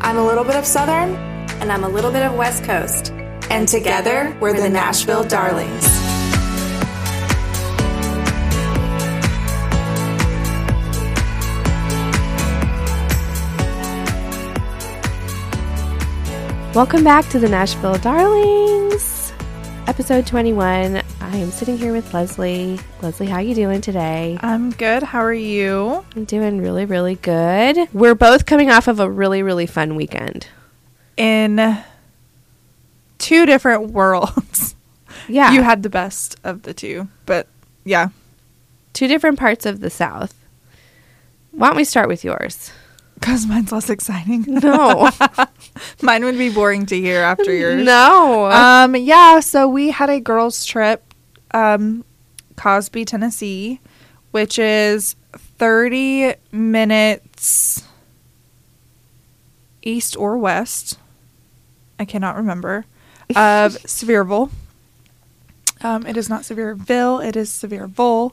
I'm a little bit of Southern, and I'm a little bit of West Coast. And together, we're the Nashville Darlings. Welcome back to the Nashville Darlings, episode 21. I am sitting here with Leslie. Leslie, how are you doing today? I'm good. How are you? I'm doing really, really good. We're both coming off of a really, really fun weekend. In two different worlds. Yeah. You had the best of the two, but yeah. two different parts of the South. Why don't we start with yours? Because mine's less exciting. No. Mine would be boring to hear after yours. no. Um, yeah, so we had a girls' trip, um, Cosby, Tennessee, which is 30 minutes east or west. I cannot remember. Of Sevierville. Um, it is not Sevierville, it is Sevierville,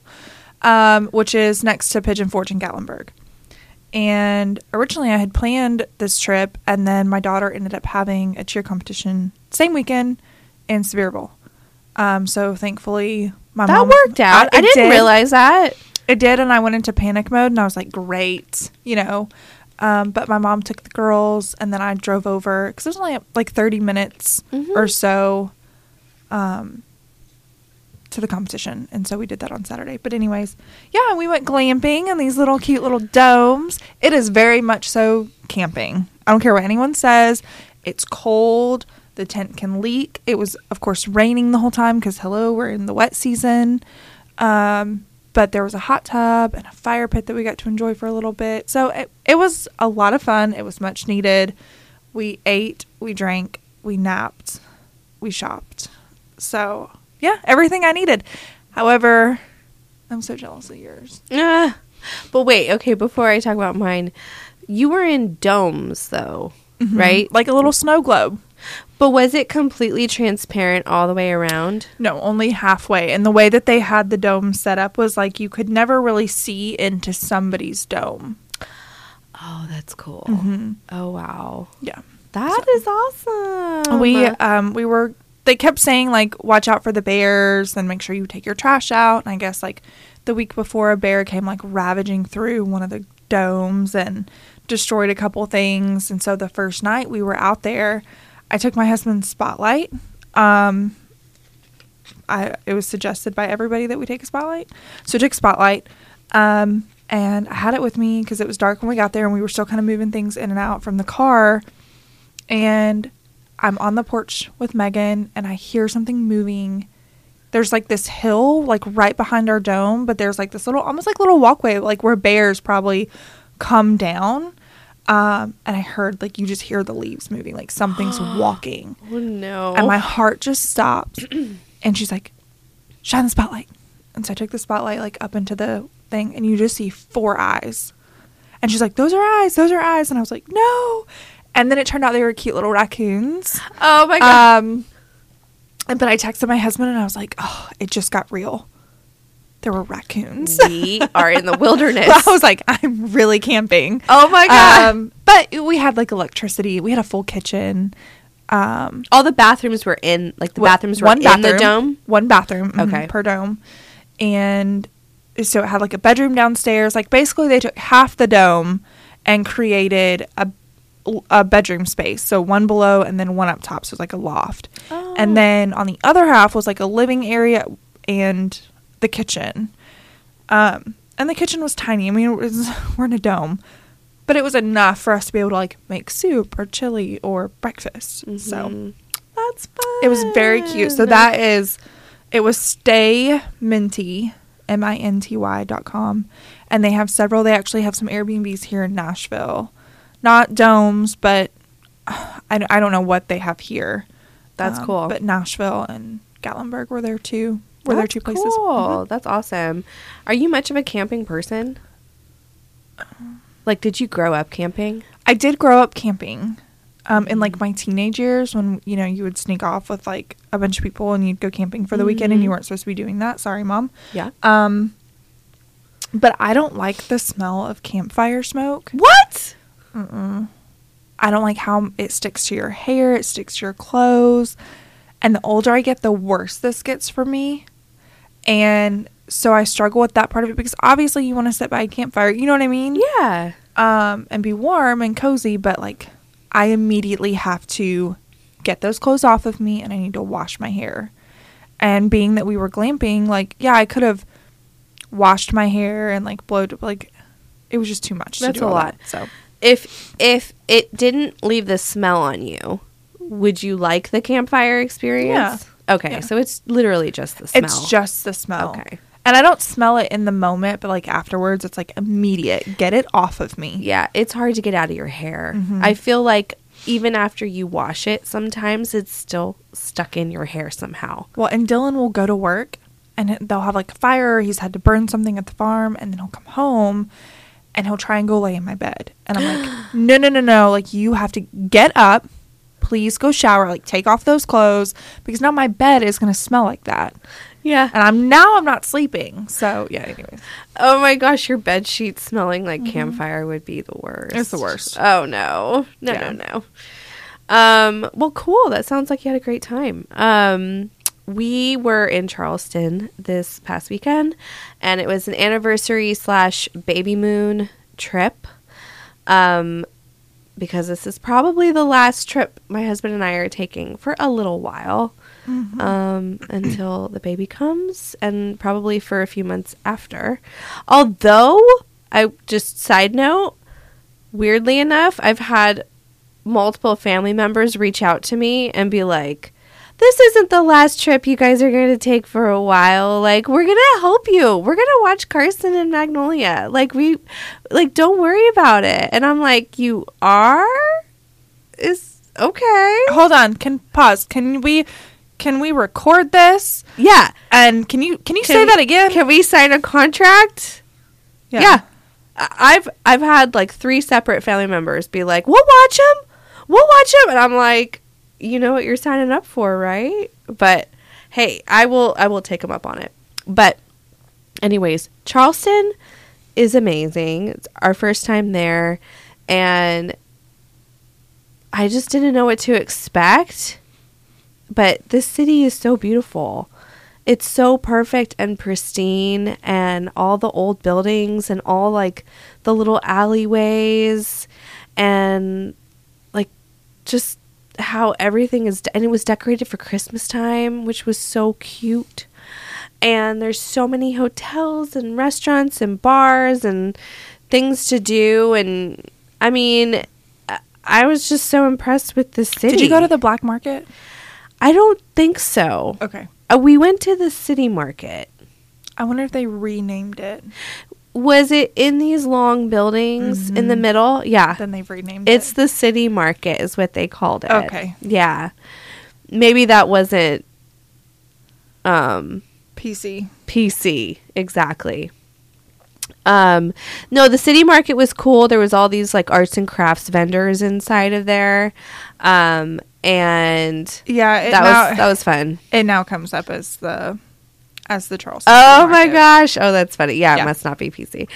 um, which is next to Pigeon Forge and Gatlinburg. And originally, I had planned this trip, and then my daughter ended up having a cheer competition same weekend in Sevierville. Um, so thankfully, my that mom worked out. I it didn't did. realize that. It did, and I went into panic mode, and I was like, "Great," you know. Um, but my mom took the girls, and then I drove over because it was only like thirty minutes Mhm. or so um, to the competition, and so we did that on Saturday. But anyways, yeah, we went glamping in these little cute little domes. It is very much so camping. I don't care what anyone says. It's cold. The tent can leak. It was, of course, raining the whole time because hello, we're in the wet season. Um, but there was a hot tub and a fire pit that we got to enjoy for a little bit. So it, it was a lot of fun. It was much needed. We ate, we drank, we napped, we shopped. So yeah, everything I needed. However, I'm so jealous of yours. Ah. but wait, okay, before I talk about mine, you were in domes though, right? Like a little snow globe. But was it completely transparent all the way around? No, only halfway. And the way that they had the dome set up was like you could never really see into somebody's dome. Oh, that's cool. Mm-hmm. Oh, wow. Yeah. that is awesome. we um we were they kept saying like watch out for the bears and make sure you take your trash out and i guess like the week before a bear came like ravaging through one of the domes and destroyed a couple things and so the first night we were out there i took my husband's spotlight um I, it was suggested by everybody that we take a spotlight. So I took a spotlight. Um, and I had it with me because it was dark when we got there and we were still kind of moving things in and out from the car. And I'm on the porch with Megan and I hear something moving. There's like this hill like right behind our dome, but there's like this little almost like little walkway like where bears probably come down. Um, and I heard like you just hear the leaves moving, like something's walking. Oh, no. And my heart just stops. and she's like, shine the spotlight. And so I took the spotlight like up into the thing and you just see four eyes. And she's like, those are eyes, those are eyes. And I was like, no. And then it turned out they were cute little raccoons. oh, my God. Um, and- but I texted my husband and I was like, oh, it just got real. There were raccoons. we are in the wilderness. I was like, I'm really camping. oh, my God. Um, but we had like electricity. We had a full kitchen. Um, All the bathrooms were in, like, the bathrooms were one in the dome. One bathroom, mhm, Okay. per dome, and so it had like a bedroom downstairs. Like basically, they took half the dome and created a a bedroom space. So one below and then one up top. So it's like a loft. Oh. And then on the other half was like a living area and the kitchen. Um, and the kitchen was tiny. I mean, it was, we're in a dome, but it was enough for us to be able to like make soup or chili or breakfast. So Mhm. That's fun. it was very cute. So that is, it was Stay Minty, M I N T Y dot com. And they have several. They actually have some Airbnbs here in Nashville. Not domes, but I, I don't know what they have here. That's Um, cool. But Nashville and Gatlinburg were there too. Were there That's two places? Cool. Mhm. That's awesome. Are you much of a camping person? Like, did you grow up camping? I did grow up camping. Um, in Mm-hmm. like my teenage years, when you know you would sneak off with like a bunch of people and you'd go camping for the weekend, and you weren't supposed to be doing that. Sorry, mom. Yeah. Um, but I don't like the smell of campfire smoke. What? I I don't like how it sticks to your hair, it sticks to your clothes. And the older I get, the worse this gets for me. And so I struggle with that part of it because obviously you want to sit by a campfire, you know what I mean? Yeah. Um, and be warm and cozy, but like I immediately have to get those clothes off of me and I need to wash my hair. And being that we were glamping, like, yeah, I could have washed my hair and like blowed like it was just too much. to That's do a lot. that, so If if it didn't leave the smell on you, would you like the campfire experience? Okay, Yeah. so it's literally just the smell. it's just the smell. Okay. And I don't smell it in the moment, but like afterwards, it's like immediate. Get it off of me. yeah, it's hard to get out of your hair. Mm-hmm. I feel like even after you wash it, sometimes it's still stuck in your hair somehow. Well, and Dylan will go to work and they'll have like a fire. He's had to burn something at the farm, and then he'll come home and he'll try and go lay in my bed. And I'm like, no, no, no, no. Like, you have to get up. Please go shower. Like, take off those clothes because now my bed is going to smell like that. Yeah. And I'm now I'm not sleeping. So, yeah, anyways. Oh my gosh, your bed sheet smelling like campfire would be the worst. Mm-hmm. It's the worst. Oh no. No, Yeah. no, no. Um, well cool. That sounds like you had a great time. Um we were in Charleston this past weekend and it was an anniversary slash baby moon trip. Um because this is probably the last trip my husband and I are taking for a little while um, until the baby comes, and probably for a few months after. Although, I just side note, weirdly enough, I've had multiple family members reach out to me and be like, this isn't the last trip you guys are going to take for a while. Like, we're going to help you. We're going to watch Carson and Magnolia. Like, we, like, don't worry about it. And I'm like, you are? Is okay. Hold on. Can pause. Can we can we record this? Yeah. And can you can you Can say we- that again? Can we sign a contract? Yeah. I- I've I've had like three separate family members be like, "We'll watch him. We'll watch him." And I'm like, "You know what you're signing up for, right?" But hey, I will I will take him up on it. But anyways, Charleston is amazing. It's our first time there and I just didn't know what to expect. But this city is so beautiful. It's so perfect and pristine and all the old buildings and all like the little alleyways and like just how everything is and it was decorated for Christmas time, which was so cute. And there's so many hotels and restaurants and bars and things to do and I mean I- I was just so impressed with the city. Did you go to the black market? I don't think so. Okay. Uh, we went to the city market. I wonder if they renamed it. Was it in these long buildings in the middle? Yeah. Then they've renamed It's it. It's the city market is what they called it. Okay. Yeah. Maybe that wasn't um PC. PC exactly. Um no, the city market was cool. There was all these like arts and crafts vendors inside of there. Um and Yeah, it that now, was that was fun. it now comes up as the as the Charleston. Oh my Market. gosh. Oh, that's funny. Yeah, Yeah. it must not be PC.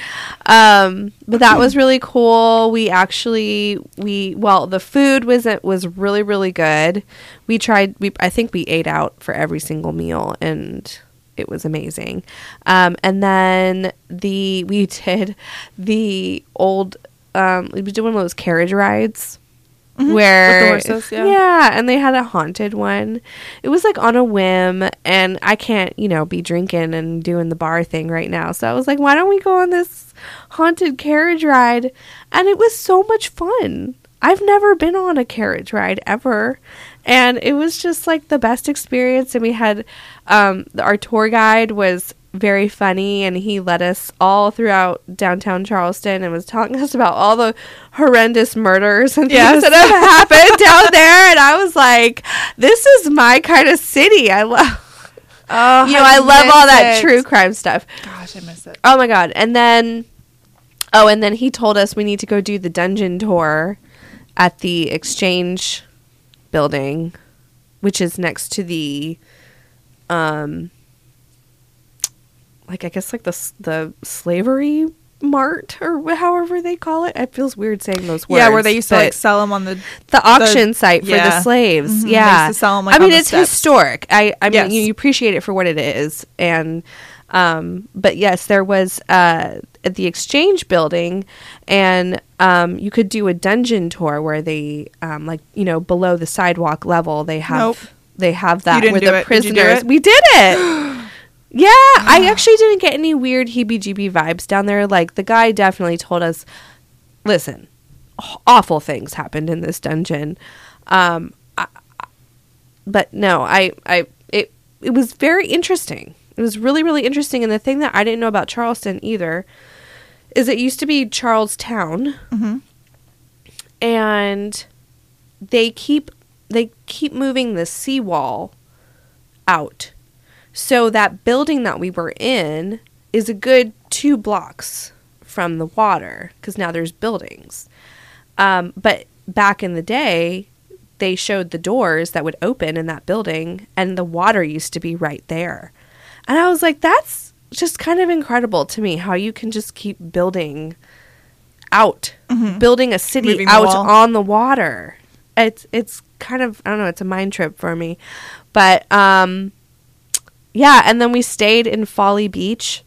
Um, but that was really cool. We actually we well, the food was it was really really good. We tried we I think we ate out for every single meal and it was amazing. Um, and then the we did the old um we did one of those carriage rides where With the horses, yeah. and they had a haunted one. It was like on a whim, and I can't, you know, be drinking and doing the bar thing right now. So I was like, why don't we go on this haunted carriage ride? And it was so much fun. I've never been on a carriage ride ever. And it was just like the best experience. And we had um, the, our tour guide was very funny and he led us all throughout downtown Charleston and was telling us about all the horrendous murders and Yes. things that have happened down there and I was like this is my kind of city I love Oh, you know I love all that it. true crime stuff Gosh, I miss it. oh my god and then oh and then he told us we need to go do the dungeon tour at the exchange building which is next to the um like I guess like the the slavery mart or however they call it. It feels weird saying those words. yeah, where they used to like sell them on the. the auction site for the yeah. slaves. Mhm, they Yeah, sell 'em, like, I mean, the it's steps. historic. I I mean, you, you appreciate it for what it is, and um, but yes, there was uh at the exchange building, and um, you could do a dungeon tour where they um like you know below the sidewalk level they have Nope. they have that do the it. Did you do prisoners. it? We did it. Yeah, I actually didn't get any weird heebie-jeebie vibes down there. Like the guy definitely told us, "Listen, awful things happened in this dungeon." Um, I, but no, I, I, it, it was very interesting. It was really, really interesting. And the thing that I didn't know about Charleston either is it used to be Charlestown, Mhm. and they keep they keep moving the seawall out. So that building that we were in is a good two blocks from the water because now there's buildings. Um, but back in the day, they showed the doors that would open in that building, and the water used to be right there. And I was like, that's just kind of incredible to me how you can just keep building out, building a city Moving out wall. on the water. It's it's kind of I don't know, it's a mind trip for me. But um yeah, and then we stayed in Folly Beach,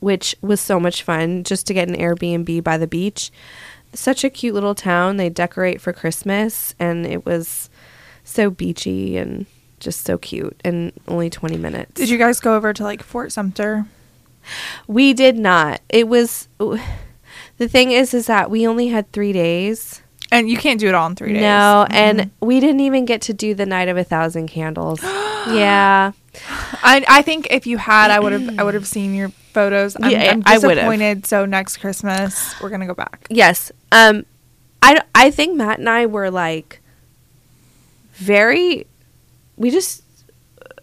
which was so much fun just to get an Airbnb by the beach. Such a cute little town. They decorate for Christmas and it was so beachy and just so cute and only 20 minutes. Did you guys go over to like Fort Sumter? We did not. It was the thing is is that we only had 3 days. And you can't do it all in three days. No, Mhm. and we didn't even get to do the night of a thousand candles. yeah. I I think if you had, I would have I would have seen your photos. I'm, Yeah, I'm disappointed. So next Christmas we're gonna go back. Yes. Um I I think Matt and I were like very we just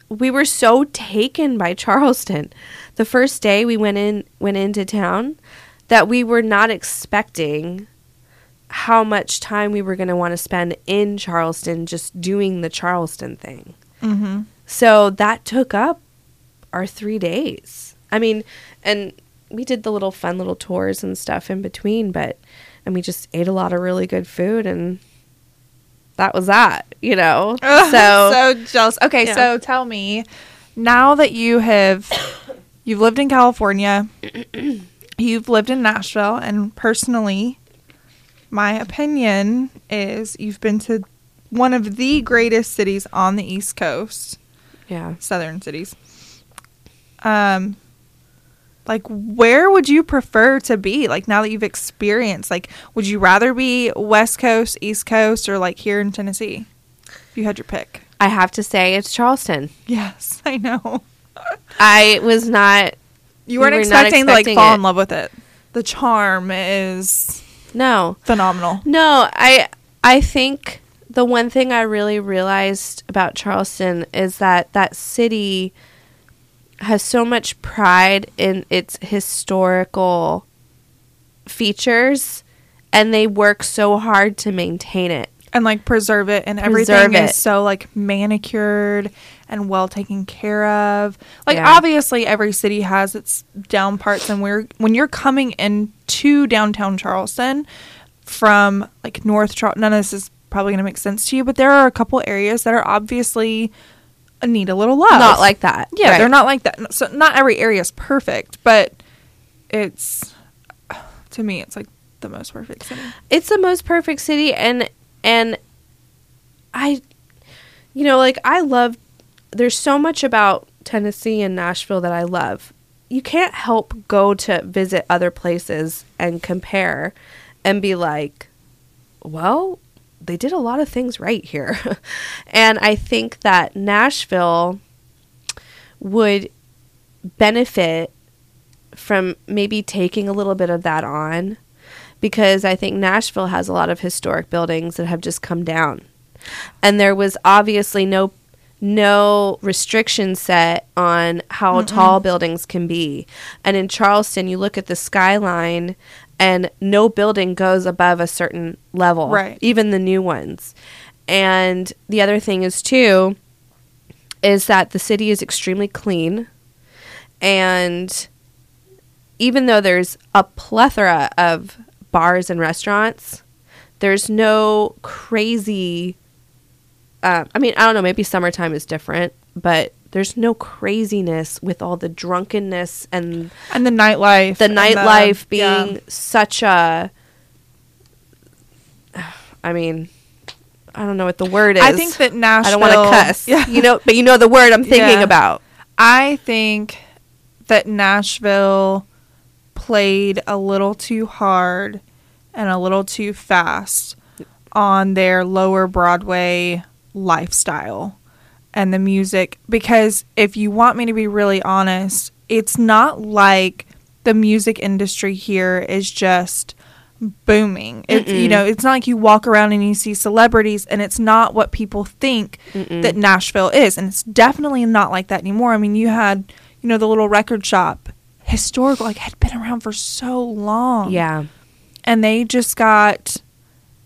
we were so taken by Charleston. The first day we went in went into town that we were not expecting how much time we were going to want to spend in Charleston just doing the Charleston thing. Mm-hmm. So that took up our three days. I mean, and we did the little fun little tours and stuff in between, but and we just ate a lot of really good food and that was that, you know. so so jealous. Okay, Yeah. so tell me, now that you have you've lived in California, you've lived in Nashville, and personally, my opinion is you've been to one of the greatest cities on the East Coast, yeah. southern cities. Um like where would you prefer to be like now that you've experienced like would you rather be west coast east coast or like here in tennessee if you had your pick I have to say it's Charleston. Yes, I know. I was not You weren't were not expecting, to like expecting fall it. in love with it. The charm is no. phenomenal. No, I I think the one thing I really realized about Charleston is that that city has so much pride in its historical features and they work so hard to maintain it. And like preserve it and Preserve everything it. is so like manicured and well taken care of. Like Yeah. obviously every city has its down parts and we're when you're coming into downtown Charleston from like North Charleston none of this is probably gonna make sense to you, but there are a couple areas that are obviously need a little love. Not like that. Yeah, Right. they're not like that. So not every area is perfect, but it's to me it's like the most perfect city. it's the most perfect city and and i you know like i love there's so much about tennessee and nashville that i love you can't help go to visit other places and compare and be like well they did a lot of things right here and i think that nashville would benefit from maybe taking a little bit of that on because I think Nashville has a lot of historic buildings that have just come down. And there was obviously no no restriction set on how tall buildings can be. And in Charleston, you look at the skyline and no building goes above a certain level, Right. even the new ones. And the other thing is too is that the city is extremely clean and even though there's a plethora of bars and restaurants, there's no crazy. Uh, I mean, I don't know. Maybe summertime is different, but there's no craziness with all the drunkenness and and the nightlife, the nightlife being yeah. such a. I mean, I don't know what the word is. I think that Nashville I don't want to cuss. Yeah. You know, but you know the word I'm thinking Yeah. about. I think that Nashville played a little too hard and a little too fast on their lower Broadway lifestyle and the music because if you want me to be really honest, it's not like the music industry here is just booming. It's you know, it's not like you walk around and you see celebrities and it's not what people think Mm-mm. that Nashville is and it's definitely not like that anymore. I mean, you had, you know, the little record shop historical like had been around for so long Yeah. and they just got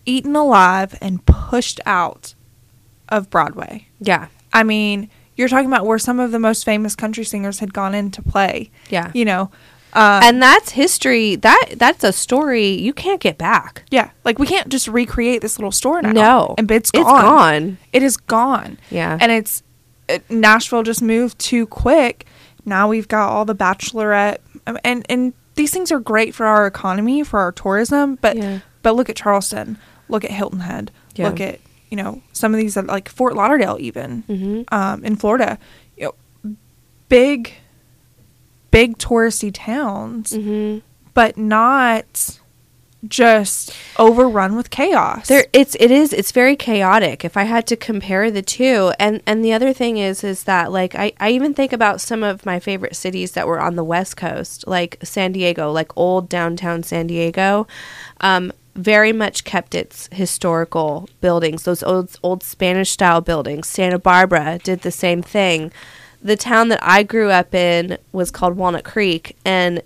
eaten alive and pushed out of Broadway. Yeah. I mean, you're talking about where some of the most famous country singers had gone in to play. Yeah. You know, uh, and that's history. That that's a story you can't get back. yeah, like we can't just recreate this little store now. No. and it's gone. It's gone. It is gone. Yeah. and it's it, Nashville just moved too quick. Now we've got all the Bachelorette, um, and and these things are great for our economy, for our tourism. But Yeah. but look at Charleston, look at Hilton Head, Yeah. look at you know some of these like Fort Lauderdale, even Mhm. um, in Florida, you know, big, big touristy towns, Mm-hmm. but not just overrun with chaos. There, it's it is it's very chaotic. If I had to compare the two, and and the other thing is is that like I I even think about some of my favorite cities that were on the West Coast, like San Diego, like old downtown San Diego. Um, very much kept its historical buildings, those old old Spanish style buildings. Santa Barbara did the same thing. The town that I grew up in was called Walnut Creek, and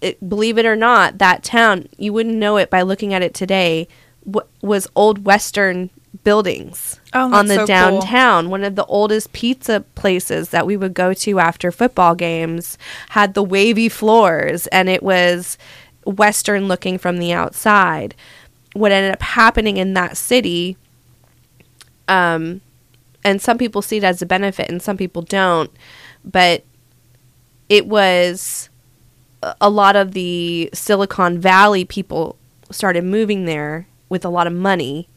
it, believe it or not, that town, you wouldn't know it by looking at it today, w- was old Western buildings Oh, on the so cool. downtown. One of the oldest pizza places that we would go to after football games had the wavy floors, and it was Western looking from the outside. What ended up happening in that city, um, and some people see it as a benefit and some people don't, but it was a- lot of the Silicon Valley people started moving there with a lot of money.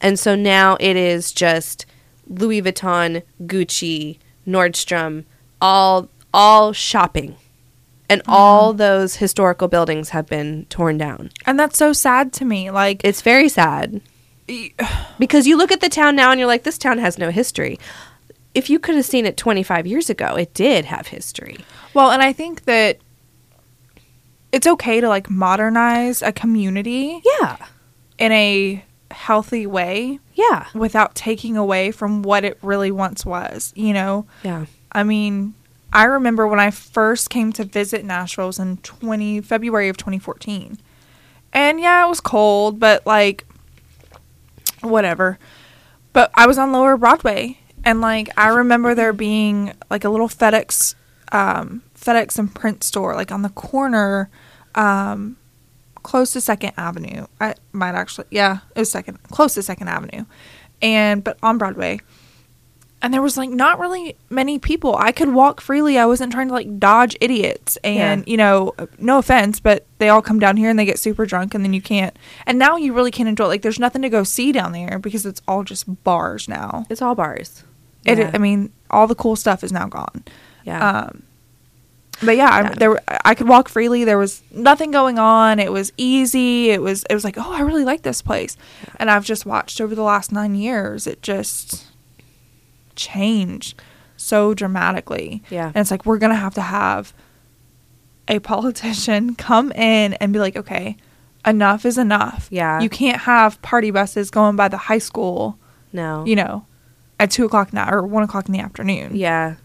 And so now it is just Louis Vuitton, Gucci, Nordstrom, all all shopping. And mm. all those historical buildings have been torn down. and that's so sad to me. Like It's very sad because you look at the town now and you're like this town has no history. If you could have seen it 25 years ago, it did have history. Well, and I think that it's okay to like modernize a community Yeah. in a healthy way Yeah. without taking away from what it really once was, you know? Yeah. I mean, I remember when I first came to visit Nashville was in 20 February of 2014. And yeah, it was cold, but like whatever. But I was on Lower Broadway and like I remember there being like a little FedEx um FedEx and print store like on the corner um close to Second Avenue. I might actually yeah, it was second close to Second Avenue. And but on Broadway and there was like not really many people. I could walk freely. I wasn't trying to like dodge idiots. And Yeah. you know, no offense, but they all come down here and they get super drunk, and then you can't. And now you really can't enjoy. It. Like, there's nothing to go see down there because it's all just bars now. It's all bars. It. Yeah. I mean, all the cool stuff is now gone. yeah. Um, but yeah, Yeah. I, there I could walk freely. There was nothing going on. It was easy. It was it was like, oh, I really like this place. And I've just watched over the last nine years. It just changed so dramatically. Yeah. and it's like we're gonna have to have a politician come in and be like, okay, enough is enough. Yeah. you can't have party buses going by the high school. no. You know, at two o'clock now or one o'clock in the afternoon. Yeah.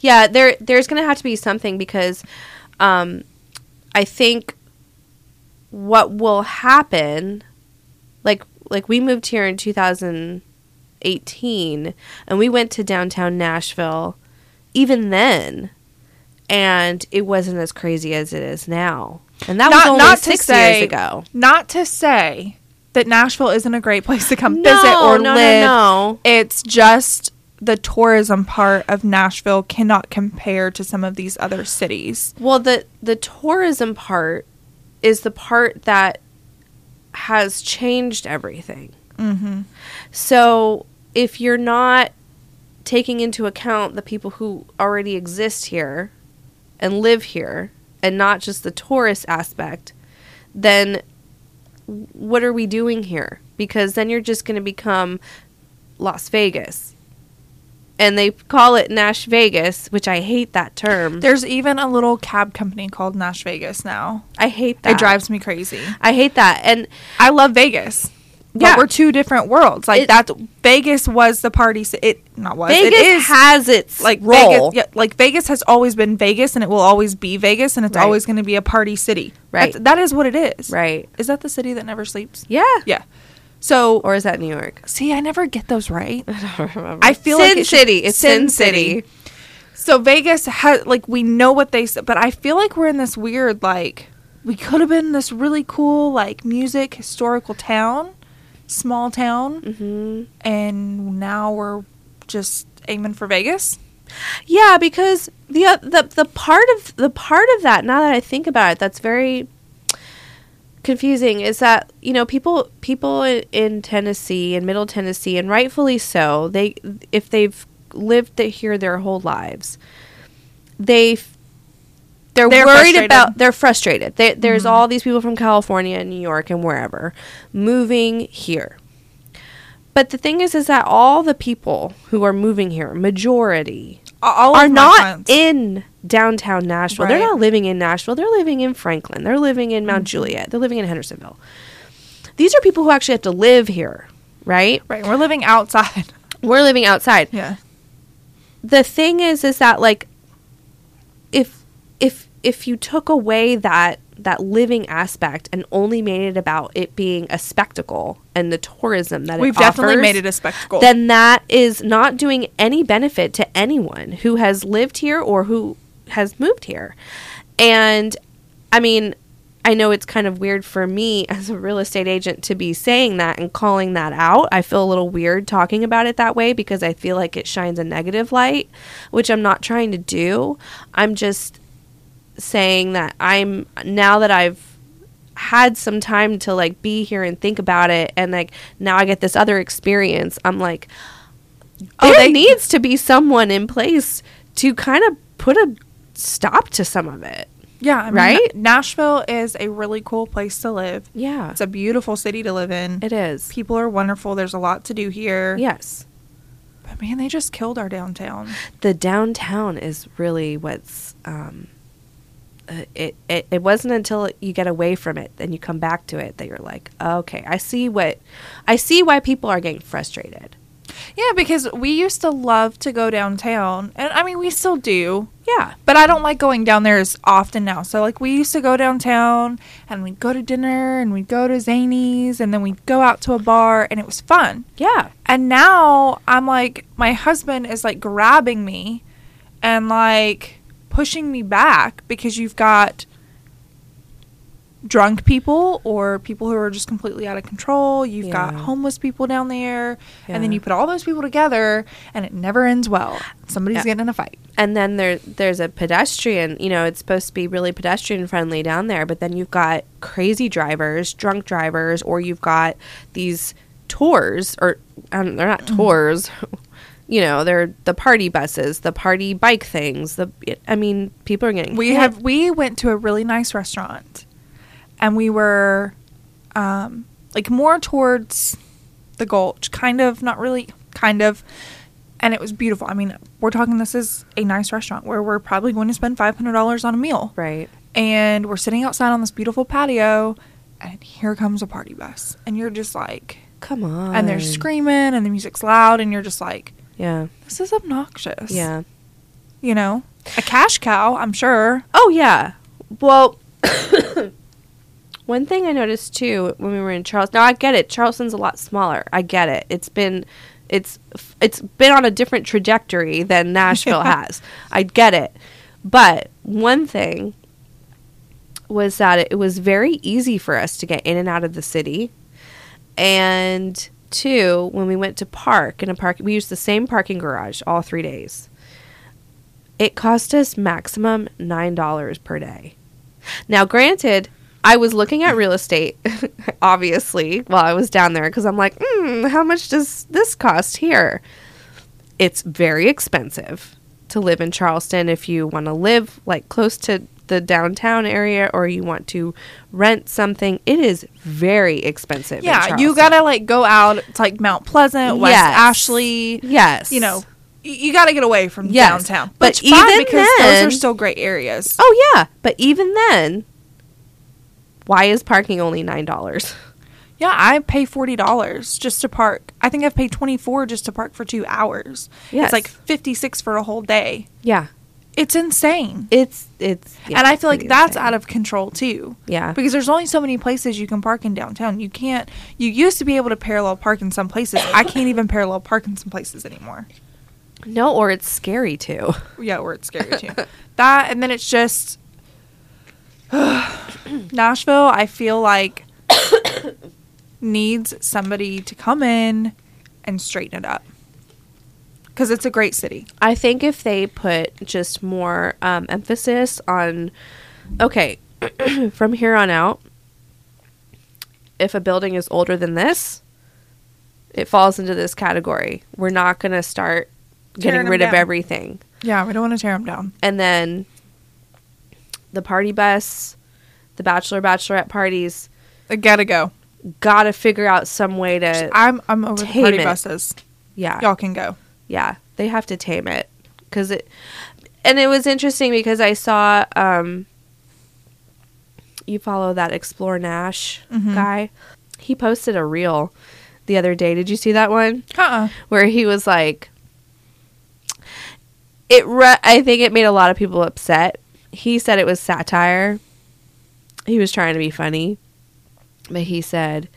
Yeah, there there's going to have to be something because um I think what will happen like like we moved here in 2018 and we went to downtown Nashville even then and it wasn't as crazy as it is now. And that was only six years ago. Not to say that Nashville isn't a great place to come No, visit or no, no, live. no. It's just the tourism part of Nashville cannot compare to some of these other cities. Well, the the tourism part is the part that has changed everything. Mm-hmm. So if you're not taking into account the people who already exist here and live here, and not just the tourist aspect, then what are we doing here? Because then you're just going to become Las Vegas. And they call it Nash Vegas, which I hate that term. There's even a little cab company called Nash Vegas now. I hate that. It drives me crazy. I hate that. And I love Vegas. But Yeah. we're two different worlds. Like It- that Vegas was the party ci- it not was. Vegas it is has its like role. Vegas, yeah, like Vegas has always been Vegas and it will always be Vegas and it's Right. always going to be a party city. Right. That's, that is what it is. Right. Is that the city that never sleeps? Yeah. Yeah. So Or is that New York? see, I never get those right. I I feel Sin like it should- City. It's Sin, Sin City. City. So Vegas has like we know what they said, but I feel like we're in this weird like we could have been this really cool like music historical town, small town, hmm and now we're just aiming for Vegas. Yeah, because the oth- the the part of the part of that now that I think about it, that's very confusing. Is that you know people people in, in Tennessee and Middle Tennessee, and rightfully so. They if they've lived th- here their whole lives, they they're, They're worried frustrated. about they're frustrated. They, there's Mhm. all these people from California and New York and wherever moving here. But the thing is, is that all the people who are moving here, majority, All are not friends- in downtown Nashville. They're not living in Nashville. They're living in Franklin. They're living in Mount Juliet. They're living in Hendersonville. These are people who actually have to live here, right? right. We're living outside. We're living outside. Yeah. The thing is is that like if if you took away that that living aspect and only made it about it being a spectacle and the tourism that We've it definitely offers, made it a spectacle. then that is not doing any benefit to anyone who has lived here or who has moved here. And I mean, I know it's kind of weird for me as a real estate agent to be saying that and calling that out. I feel a little weird talking about it that way because I feel like it shines a negative light, which I'm not trying to do. I'm just saying that I'm now that I've had some time to like be here and think about it and like now I get this other experience. I'm like Oh, there they- needs to be someone in place to kind of put a stop to some of it. yeah, I mean, right? Nashville is a really cool place to live. Yeah. It's a beautiful city to live in. It is. People are wonderful. There's a lot to do here. Yes. But man, they just killed our downtown. The downtown is really what's um uh, it, it it wasn't until you get away from it and you come back to it that you're like, okay, I see what I see why people are getting frustrated. Yeah, because we used to love to go downtown. And I mean, we still do. Yeah. But I don't like going down there as often now. So, like, we used to go downtown and we'd go to dinner and we'd go to Zanies and then we'd go out to a bar and it was fun. Yeah. And now I'm like, my husband is like grabbing me and like pushing me back because you've got drunk people or people who are just completely out of control. You've got homeless people down there. And then you put all those people together and it never ends well. Somebody's Yeah. getting in a fight. and then there there's a pedestrian you know it's supposed to be really pedestrian friendly down there but then you've got crazy drivers drunk drivers or you've got these tours or um, they're not tours you know they're the party buses the party bike things the i mean people are getting we hit. have we went to a really nice restaurant and we were um like more towards the gulch kind of not really kind of and it was beautiful. I mean we're talking this is a nice restaurant where we're probably going to spend $500 on a meal. Right. And we're sitting outside on this beautiful patio and here comes a party bus and you're just like come on and they're screaming and the music's loud and you're just like yeah this is obnoxious yeah you know a cash cow i'm sure Oh yeah. Well, one thing I noticed too when we were in Charleston. Now I get it. Charleston's a lot smaller. I get it. It's been it's it's been on a different trajectory than Nashville Yeah. has. I get it. But one thing was that it was very easy for us to get in and out of the city. And two, when we went to park in a park, we used the same parking garage all three days. It cost us maximum $9 per day. Now, granted, I was looking at real estate, obviously, while I was down there because I'm like, mm, how much does this cost here? It's very expensive to live in Charleston if you want to live like close to the downtown area or you want to rent something. It is very expensive. Yeah, you gotta like go out. It's like Mount Pleasant, West Yes. Ashley. yes, You know, you got to get away from Yes. downtown. But Which even because then- those are still great areas. Oh yeah, but even then, why is parking only nine dollars? Yeah, I pay forty dollars just to park. I think I've paid twenty four just to park for two hours. Yes. It's like fifty six for a whole day. Yeah, It's insane. it's it's, yeah, and I feel like that's insane. out of control too. Yeah. Because there's only so many places you can park in downtown. You can't you used to be able to parallel park in some places. I can't even parallel park in some places anymore. no, or it's scary too. Yeah, or it's scary too. that and then it's just Nashville, I feel like needs somebody to come in and straighten it up. Cuz it's a great city. I think if they put just more um, emphasis on, okay, from here on out, if a building is older than this, it falls into this category. We're not going to start Tearing getting rid of everything. Yeah, we don't want to tear them down. And then the party bus, the bachelor bachelorette parties, I gotta go. got to figure out some way to I'm I'm over the party it. buses. yeah. Y'all can go. Yeah they have to tame it. Because it and it was interesting because i saw um you follow that explore nash Mhm. guy? He posted a reel the other day. Did you see that one? Uh-uh. where he was like it re- i think it made a lot of people upset. He said it was satire. He was trying to be funny but he said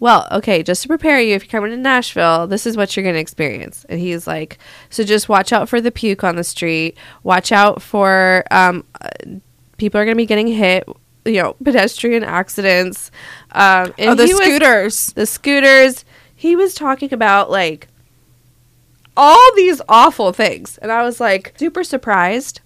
well, okay, just to prepare you, if you're coming to Nashville, this is what you're going to experience. And he's like, so just watch out for the puke on the street. Watch out for um, uh, people are going to be getting hit, you know, pedestrian accidents. Um, and Oh, the he was- scooters. the scooters. He was talking about like all these awful things. And I was like super surprised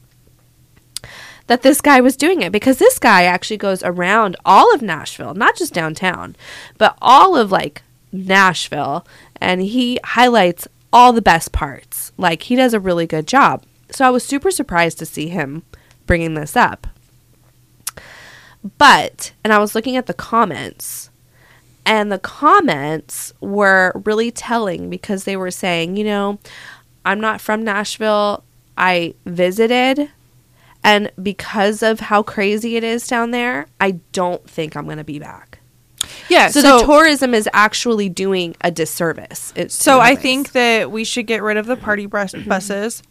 that this guy was doing it because this guy actually goes around all of Nashville, not just downtown, but all of like Nashville and he highlights all the best parts. Like he does a really good job. So I was super surprised to see him bringing this up. But, and I was looking at the comments, and the comments were really telling because they were saying, you know, I'm not from Nashville. I visited, and because of how crazy it is down there, I don't think I'm going to be back. Yeah, So, so, the tourism is actually doing a disservice. It's so I think that we should get rid of the party bus- buses.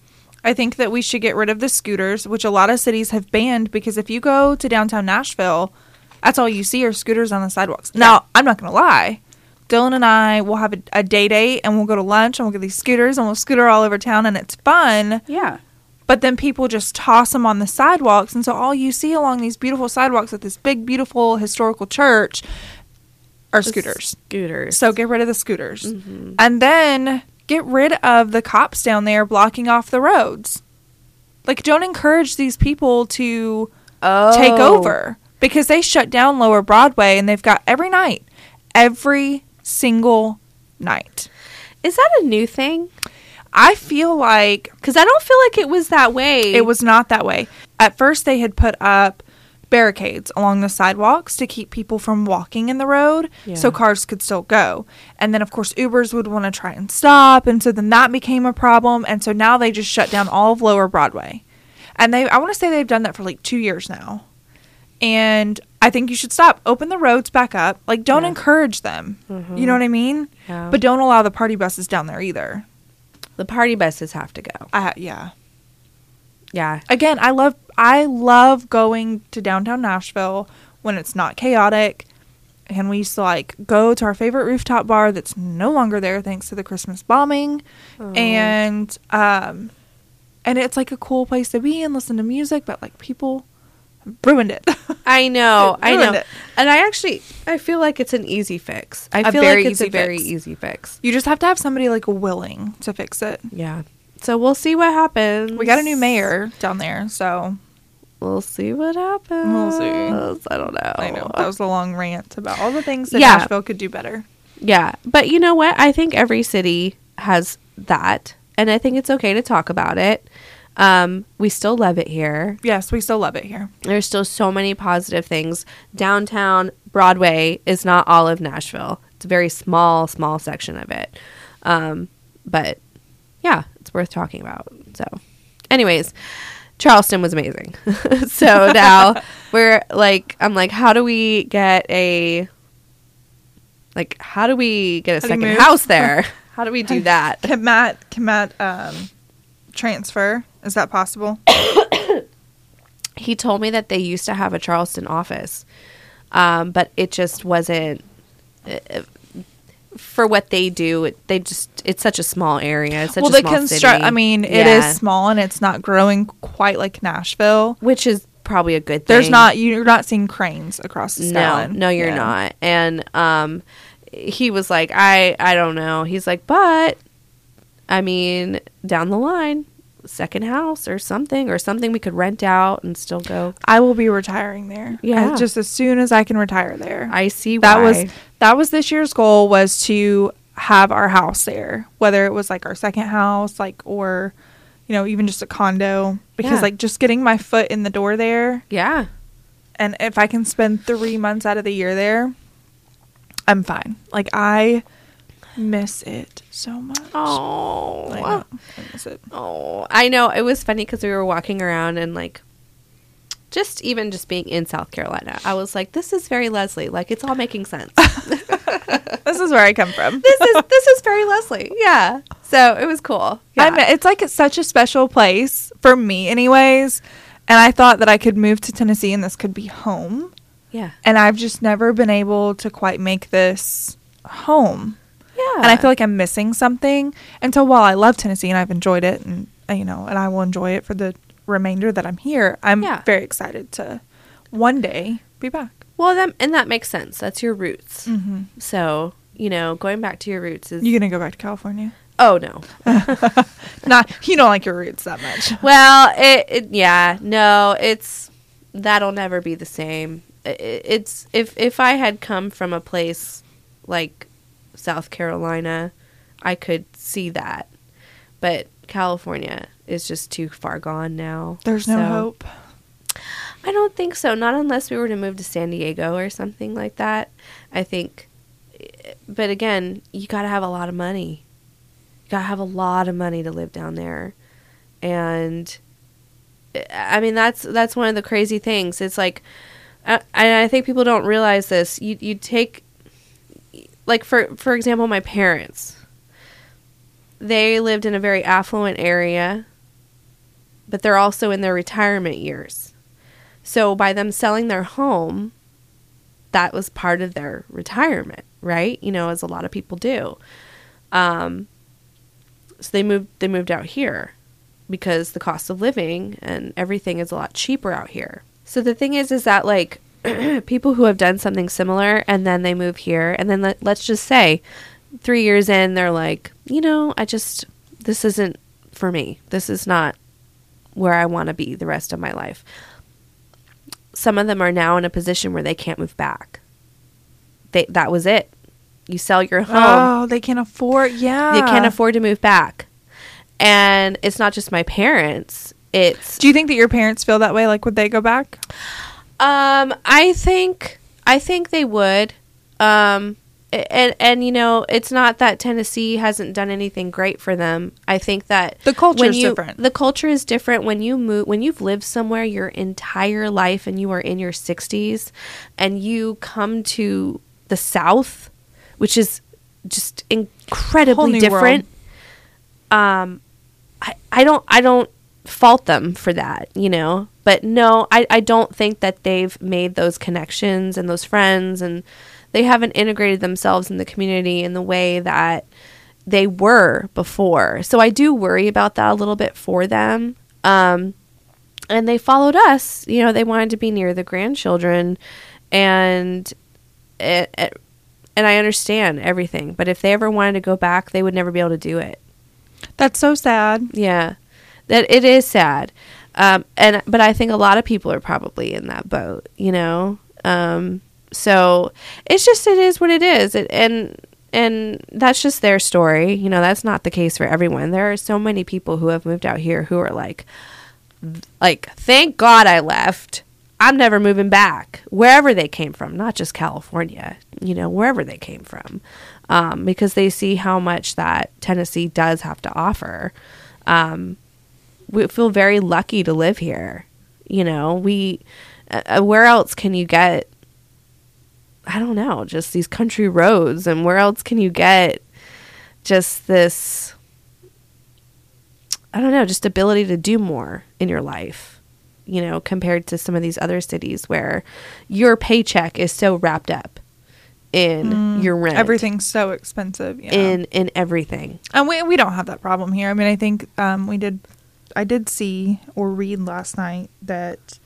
I think that we should get rid of the scooters, which a lot of cities have banned because if you go to downtown Nashville, that's all you see are scooters on the sidewalks. Now, I'm not going to lie. Dylan and I will have a, a day date and we'll go to lunch and we'll get these scooters and we'll scooter all over town and it's fun. yeah. But then people just toss them on the sidewalks. And so all you see along these beautiful sidewalks at this big, beautiful historical church are scooters. Scooters. So get rid of the scooters. Mm-hmm. And then get rid of the cops down there blocking off the roads. Like, don't encourage these people to oh. take over because they shut down Lower Broadway and they've got every night, every single night. Is that a new thing? I feel like Because I don't feel like it was that way. It was not that way. At first, they had put up barricades along the sidewalks to keep people from walking in the road so cars could still go. And then, of course, Ubers would want to try and stop. And so then that became a problem. And so now they just shut down all of Lower Broadway. And they, I want to say they've done that for like two years now. And I think you should stop. Open the roads back up. Like, don't Yeah. encourage them. Mm-hmm. You know what I mean? Yeah. But don't allow the party buses down there either. The party buses have to go. I, yeah. Yeah. again i love i love going to downtown nashville when it's not chaotic and we used to like go to our favorite rooftop bar that's no longer there thanks to the christmas bombing and um and it's like a cool place to be and listen to music, but like people ruined it. I know, I know. it. And I actually I feel like it's an easy fix. I A feel like it's a easy very easy fix. you just have to have somebody like willing to fix it. Yeah. So we'll see what happens. We got a new mayor down there, so We'll see what happens. We'll see. I don't know. I know that was a long rant about all the things that Yeah. Nashville could do better. Yeah, but you know what? I think every city has that, and I think it's okay to talk about it. Um, we still love it here. Yes, we still love it here. There's still so many positive things. Downtown Broadway is not all of Nashville. It's a very small, small section of it. Um, but yeah, it's worth talking about. So, anyways, Charleston was amazing. so now we're like, I'm like, how do we get a, like, how do we get a How second house there? How do we do that? Can Matt can Matt um, transfer? Is that possible? he told me that they used to have a Charleston office, um, but it just wasn't uh, for what they do. It, they just it's such a small area. It's such well, a the construct. I mean, it Yeah. is small and it's not growing quite like Nashville. which is probably a good thing. There's not you're not seeing cranes across the no, no, you're Yeah. not. And um, he was like, I I don't know. He's like, but I mean, down the line. Second house or something, or something we could rent out and still go. I will be retiring there. Yeah. Uh, just as soon as I can retire there. I see that why. was that was this year's goal was to have our house there whether it was like our second house like or you know even just a condo because Yeah. like just getting my foot in the door there yeah. and if i can spend three months out of the year there i'm fine like i miss it so much Oh, I, know. I miss it Oh, I know. It was funny because we were walking around and like, just even just being in South Carolina, I was like, "This is very Leslie. Like, it's all making sense. this is where i come from this is this is very Leslie. Yeah. So it was cool. Yeah. I mean, it's like it's such a special place for me, anyways. And I thought that I could move to Tennessee and this could be home. yeah. And I've just never been able to quite make this home. Yeah. And I feel like I'm missing something. And so while I love Tennessee and I've enjoyed it and uh, you know, and I will enjoy it for the remainder that I'm here, I'm Yeah. very excited to one day be back. well, that and that makes sense. That's your roots. Mm-hmm. So you know, going back to your roots is. You're gonna go back to California? oh no. Not you don't like your roots that much. Well, it, it yeah, no, it's that'll never be the same. I- I- It's if if I had come from a place like South Carolina, I could see that. But California is just too far gone now. There's no So- hope. I don't think so. Not unless we were to move to San Diego or something like that. I think but again, you got to have a lot of money. You got to have a lot of money to live down there. And I mean that's that's one of the crazy things. It's like I, I think people don't realize this. You you take like for for example, my parents. They lived in a very affluent area, but they're also in their retirement years. So by them selling their home, that was part of their retirement, right? You know, as a lot of people do. Um, so they moved they moved out here because the cost of living and everything is a lot cheaper out here. So the thing is is that like people who have done something similar and then they move here and then let, let's just say 3 years in they're like, you know, I just this isn't for me. This is not where I want to be the rest of my life. Some of them are now in a position where they can't move back. They that was it. You sell your home Oh, they can't afford. Yeah, they can't afford to move back. And it's not just my parents. It's Do you think that your parents feel that way? Like, would they go back? Um I think I think they would. Um and and you know, it's not that Tennessee hasn't done anything great for them. I think that The culture is different. The culture is different when you move when you've lived somewhere your entire life and you are in your 60s and you come to the south, which is just incredibly different. Um I, I don't I don't fault them for that, you know. But no, I, I don't think that they've made those connections and those friends and they haven't integrated themselves in the community in the way that they were before. So I do worry about that a little bit for them. Um, and they followed us. You know, they wanted to be near the grandchildren, and it, it, and I understand everything. But if they ever wanted to go back, they would never be able to do it. That's so sad. Yeah, that it is sad. Um, and but I think a lot of people are probably in that boat. You know, um, so it's just it is what it is. It, and and that's just their story. You know, that's not the case for everyone. There are so many people who have moved out here who are like, like, thank God I left. I'm never moving back wherever they came from, not just California, you know, wherever they came from, um, because they see how much that Tennessee does have to offer. Um, we feel very lucky to live here. You know, we, uh, where else can you get, I don't know, just these country roads, and where else can you get just this, I don't know, just ability to do more in your life? you know, compared to some of these other cities where your paycheck is so wrapped up in your rent. Everything's so expensive. Yeah. in in everything. And we we don't have that problem here. I mean, I think um, we did. I did see or read last night that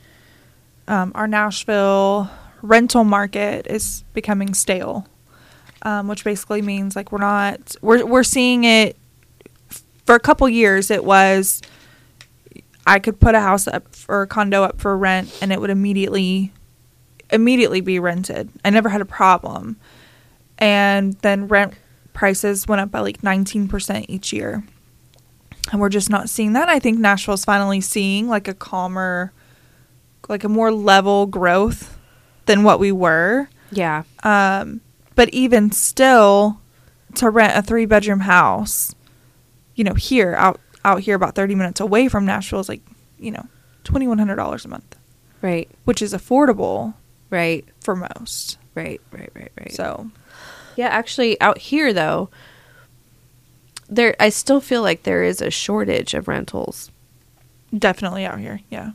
um, our Nashville rental market is becoming stale, um, which basically means like we're not we're we're seeing it for a couple years. It was I could put a house up or a condo up for rent, and it would immediately immediately be rented. I never had a problem, and then rent prices went up by like 19% each year. And we're just not seeing that. I think Nashville's finally seeing like a calmer, like a more level growth than what we were. Yeah. Um, but even still, to rent a three bedroom house, you know, here out out here about thirty minutes away from Nashville is like, you know, twenty one hundred dollars a month, Right. which is affordable Right. for most. Right. Right. Right. Right. So Yeah, actually, out here though, there I still feel like there is a shortage of rentals. definitely out here, yeah.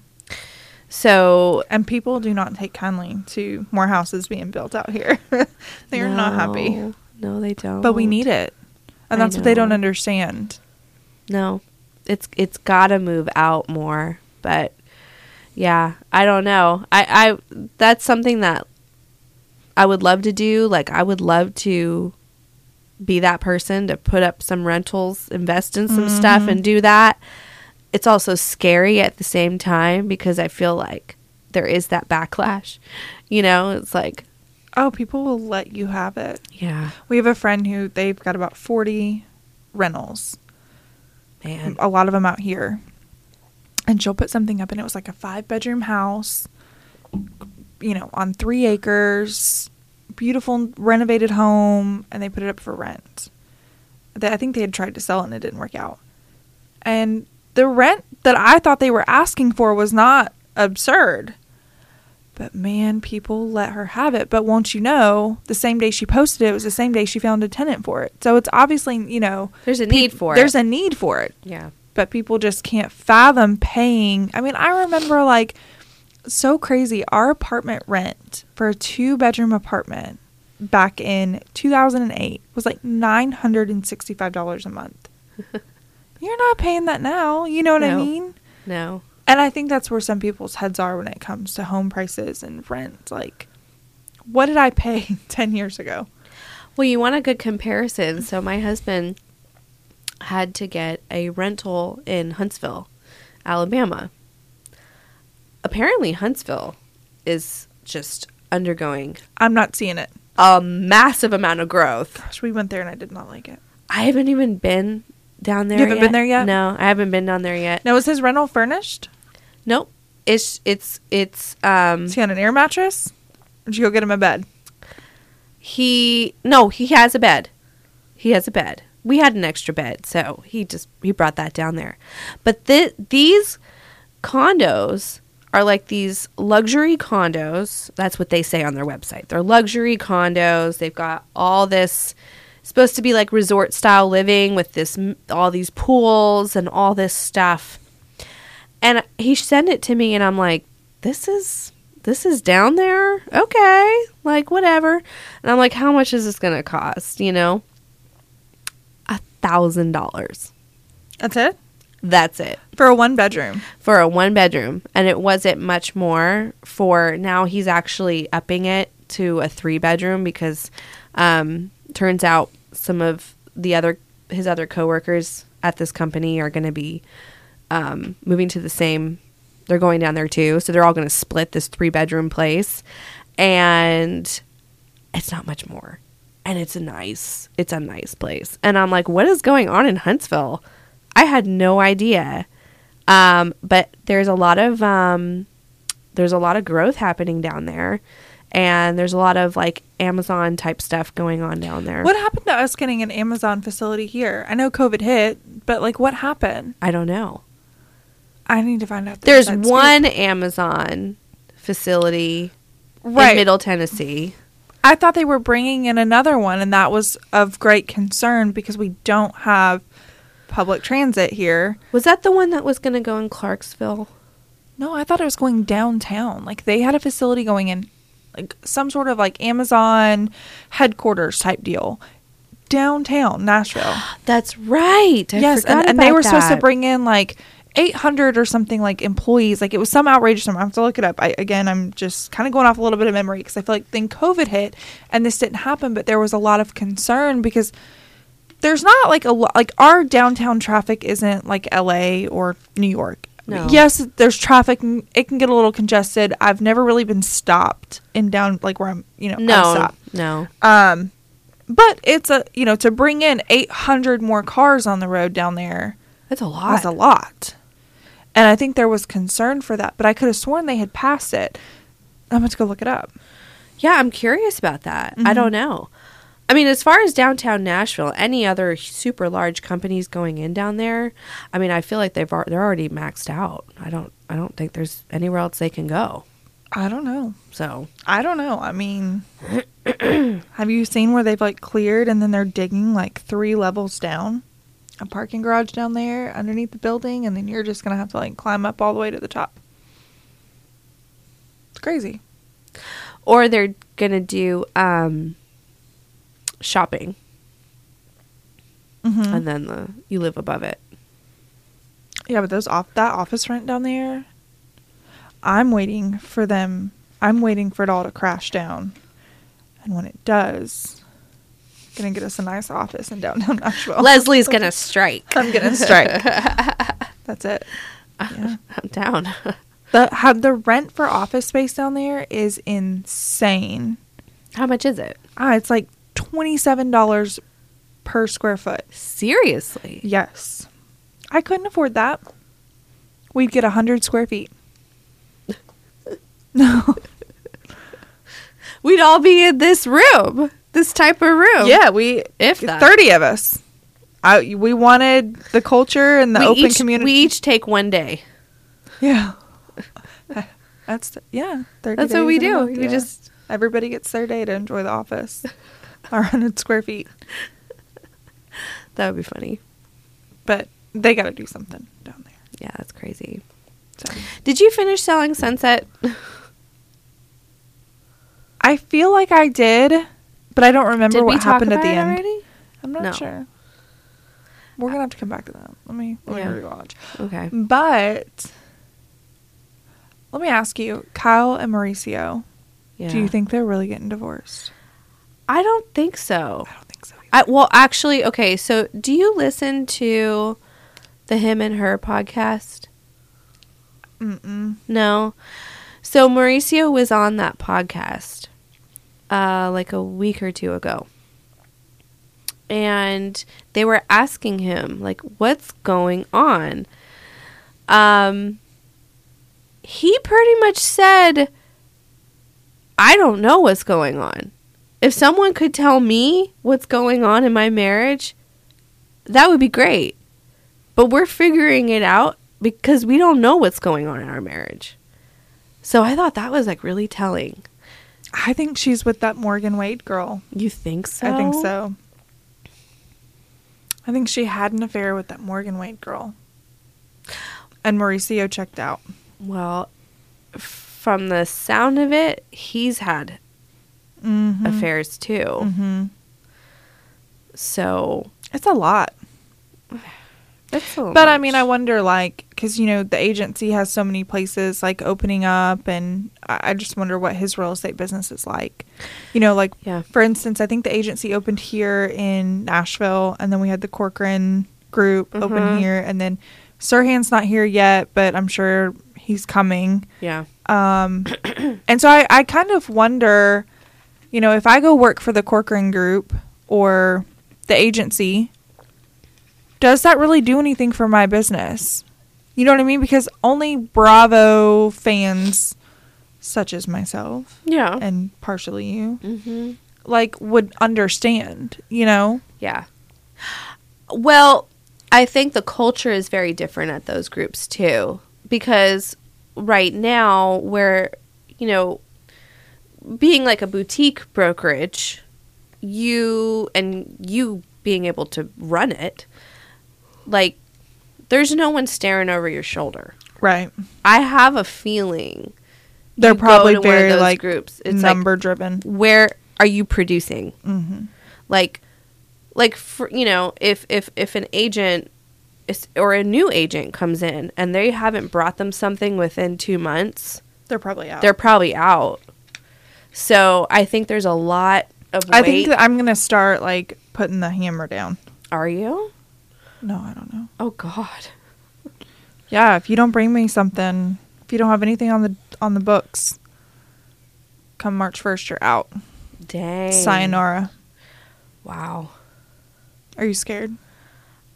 So And people do not take kindly to more houses being built out here. they are not happy. No, No, they don't. But we need it. And that's what they don't understand. No, it's it's got to move out more. But yeah, I don't know. I I that's something that I would love to do. Like I would love to be that person to put up some rentals, invest in some stuff, mm-hmm. and do that. It's also scary at the same time because I feel like there is that backlash. You know, it's like Oh, people will let you have it. yeah, We have a friend who they've got about 40 rentals, man. a lot of them out here. And she'll put something up, and it was like a five bedroom house, you know, on three acres, beautiful renovated home, and they put it up for rent. They, I think they had tried to sell it and it didn't work out. And the rent that I thought they were asking for was not absurd. But man, people let her have it. But won't you know, the same day she posted it was the same day she found a tenant for it. So it's obviously, you know, There's a need for there's it. There's a need for it yeah. but people just can't fathom paying. I mean, I remember like so crazy. Our apartment rent for a two bedroom apartment back in 2008 was like $965 a month. You're not paying that now. You know what I mean? No. And I think that's where some people's heads are when it comes to home prices and rent. Like, what did I pay 10 years ago? Well, you want a good comparison. So my husband had to get a rental in Huntsville, Alabama. Apparently, Huntsville is just undergoing I'm not seeing it. a massive amount of growth. Gosh, we went there and I did not like it. I haven't even been down there. You haven't been there yet? No, I haven't been down there yet. Now, is his rental furnished? Nope. It's it's it's um Is he on an air mattress? Or did you go get him a bed? he no he has a bed he has a bed we had an extra bed so he just he brought that down there but th- these condos are like these luxury condos. That's what they say on their website. They're luxury condos. They've got all this supposed to be like resort style living with this all these pools and all this stuff. And he sent it to me and i'm like this is this is down there? Okay like whatever. And i'm like how much is this gonna cost? You know? A thousand dollars. That's it That's it for a one bedroom. for a one bedroom, and it wasn't much more for now. He's actually upping it to a three bedroom because um, turns out some of the other his other coworkers at this company are going to be um, moving to the same. They're going down there too, so they're all going to split this three bedroom place, and it's not much more, and it's a nice, it's a nice place, and I'm like, what is going on in Huntsville? I had no idea. Um, but there's a lot of um, there's a lot of growth happening down there, and there's a lot of like Amazon type stuff going on down there. What happened to us getting an Amazon facility here? I know COVID hit, but like what happened? I don't know. I need to find out. the There's scoop. one Amazon facility right. in Middle Tennessee. I thought they were bringing in another one, and that was of great concern because we don't have public transit here. Was that the one that was going to go in Clarksville? No, I thought it was going downtown. Like they had a facility going in, like some sort of like Amazon headquarters type deal downtown Nashville. That's right. I yes, forgot and, and they about were supposed to bring in like 800 or something like employees. Like it was some outrageous number. I have to look it up. I, again, I'm just kind of going off a little bit of memory because I feel like then COVID hit and this didn't happen, but there was a lot of concern because there's not like a lot, like our downtown traffic isn't like LA or New York. No. Yes, there's traffic. It can get a little congested. I've never really been stopped in down like where I'm, you know, No, no. Um, but it's a you know to bring in 800 more cars on the road down there That's a lot. was a lot, and I think there was concern for that. But I could have sworn they had passed it. I'm going to go look it up. Yeah, I'm curious about that. Mm-hmm. I don't know. I mean, as far as downtown Nashville, any other super large companies going in down there, I mean, I feel like they've they're already maxed out. I don't I don't think there's anywhere else they can go. I don't know. So I don't know. I mean, have you seen where they've like cleared and then they're digging like three levels down? A parking garage down there underneath the building, and then you're just gonna have to like climb up all the way to the top. It's crazy. or they're gonna do um, shopping, Mm-hmm. and then the you live above it. Yeah, but those off that office rent down there, I'm waiting for them. I'm waiting for it all to crash down, and when it does, gonna get us a nice office in downtown Nashville. Leslie's gonna strike. I'm gonna strike. That's it. Yeah. I'm down. The how the rent for office space down there is insane. How much is it? Ah, it's like twenty seven dollars per square foot. Seriously? Yes, I couldn't afford that. We'd get a hundred square feet. No. We'd all be in this room, this type of room. Yeah, we If that. thirty of us. I we wanted the culture and the we open each, community. We each take one day. yeah. That's yeah. 30 That's what we do. month, We yeah. just everybody gets their day to enjoy the office. Our hundred square feet, that would be funny. but they got to do something down there. Yeah, that's crazy. So Did you finish selling Sunset? I feel like I did, but I don't remember Did what happened at the end. already? I'm not No. sure. We're gonna have to come back to that. Let me let Yeah. me rewatch. Okay. But let me ask you, Kyle and Mauricio, Yeah. do you think they're really getting divorced? I don't think so. I don't think so. I well, actually, okay. So, do you listen to the Him and Her podcast? Mm-mm. No. So Mauricio was on that podcast uh like a week or two ago. And they were asking him like what's going on? Um he pretty much said I don't know what's going on. If someone could tell me what's going on in my marriage, that would be great. But we're figuring it out because we don't know what's going on in our marriage. So I thought that was like really telling. I think she's with that Morgan Wade girl. You think so? I think so. I think she had an affair with that Morgan Wade girl. And Mauricio checked out. Well, from the sound of it, he's had Mm-hmm. affairs too. Mm-hmm. So It's a lot. A little But I mean, I wonder, like, because you know the agency has so many places like opening up, and I I just wonder what his real estate business is like. You know, like Yeah. for instance, I think the agency opened here in Nashville, and then we had the Corcoran group open Mhm. here, and then Serhant's not here yet, but I'm sure he's coming. yeah. Um, and so I, I kind of wonder, you know, if I go work for the Corcoran Group or the agency, does that really do anything for my business? You know what I mean? Because only Bravo fans, such as myself Yeah. and partially you, mm-hmm. like would understand. You know? Yeah. Well, I think the culture is very different at those groups too. Because right now, where, you know, being like a boutique brokerage, you and you being able to run it, like, there's no one staring over your shoulder. Right. I have a feeling They're probably to one of very like groups. It's number driven. where are you producing? hmm like like for you know if if if an agent is, or a new agent comes in and they haven't brought them something within two months They're probably out. they're probably out so i think there's a lot of weight I think that I'm gonna start like putting the hammer down. are you No, I don't know. oh god Yeah, if you don't bring me something, if you don't have anything on the on the books, come March first, you're out. dang Sayonara. wow Are you scared?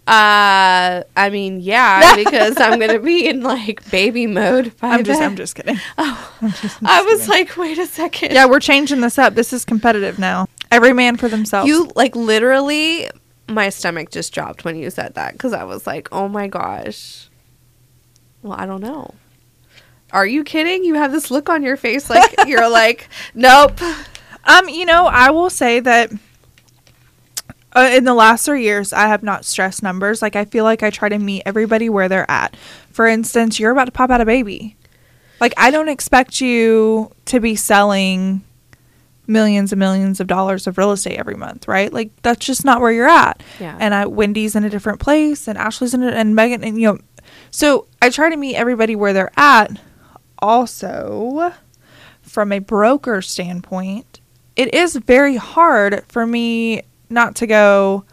Uh i mean yeah because i'm gonna be in like baby mode by I'm just then. I'm just kidding. oh I'm just, I'm i was kidding. like wait a second yeah, we're changing this up. This is competitive now. Every man for themselves. You like literally, my stomach just dropped when you said that because I was like, oh my gosh. Well, I don't know. Are you kidding? You have this look on your face like you're like, nope. Um, you know, I will say that uh, in the last three years, I have not stressed numbers. Like, I feel like I try to meet everybody where they're at. For instance, you're about to pop out a baby. Like, I don't expect you to be selling millions and millions of dollars of real estate every month, right? Like, that's just not where you're at. Yeah. And I, Wendy's in a different place, and Ashley's in, a, and Megan, and you know, so I try to meet everybody where they're at. Also, from a broker standpoint, it is very hard for me not to go,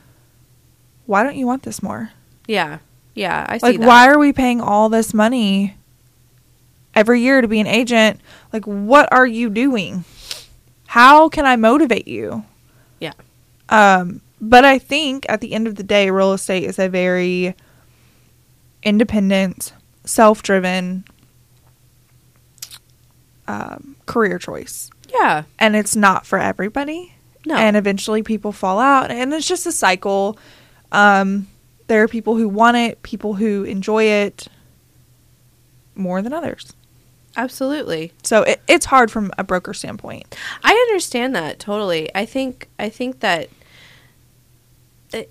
why don't you want this more? Yeah. Yeah. I see Like, that. why are we paying all this money every year to be an agent? Like, what are you doing? How can I motivate you? Yeah. Um, but I think at the end of the day, real estate is a very independent, self driven um, career choice. Yeah. And it's not for everybody. No. And eventually people fall out. And it's just a cycle. Um, there are people who want it, people who enjoy it more than others. Absolutely. So it, it's hard from a broker standpoint. I understand that totally. I think I think that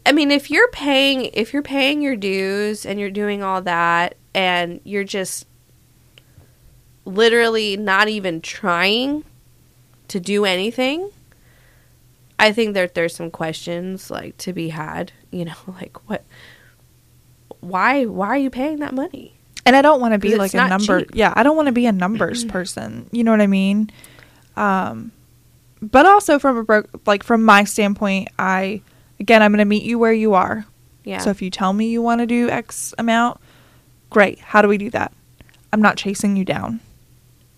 I mean if you're paying if you're paying your dues and you're doing all that and you're just literally not even trying to do anything, I think that there's some questions like to be had, you know, like what why why are you paying that money? And I don't want to be like a number. cheap. Yeah, I don't want to be a numbers person. You know what I mean? Um, but also from a bro- like from my standpoint, I again I'm going to meet you where you are. Yeah. So if you tell me you want to do X amount, great. How do we do that? I'm not chasing you down.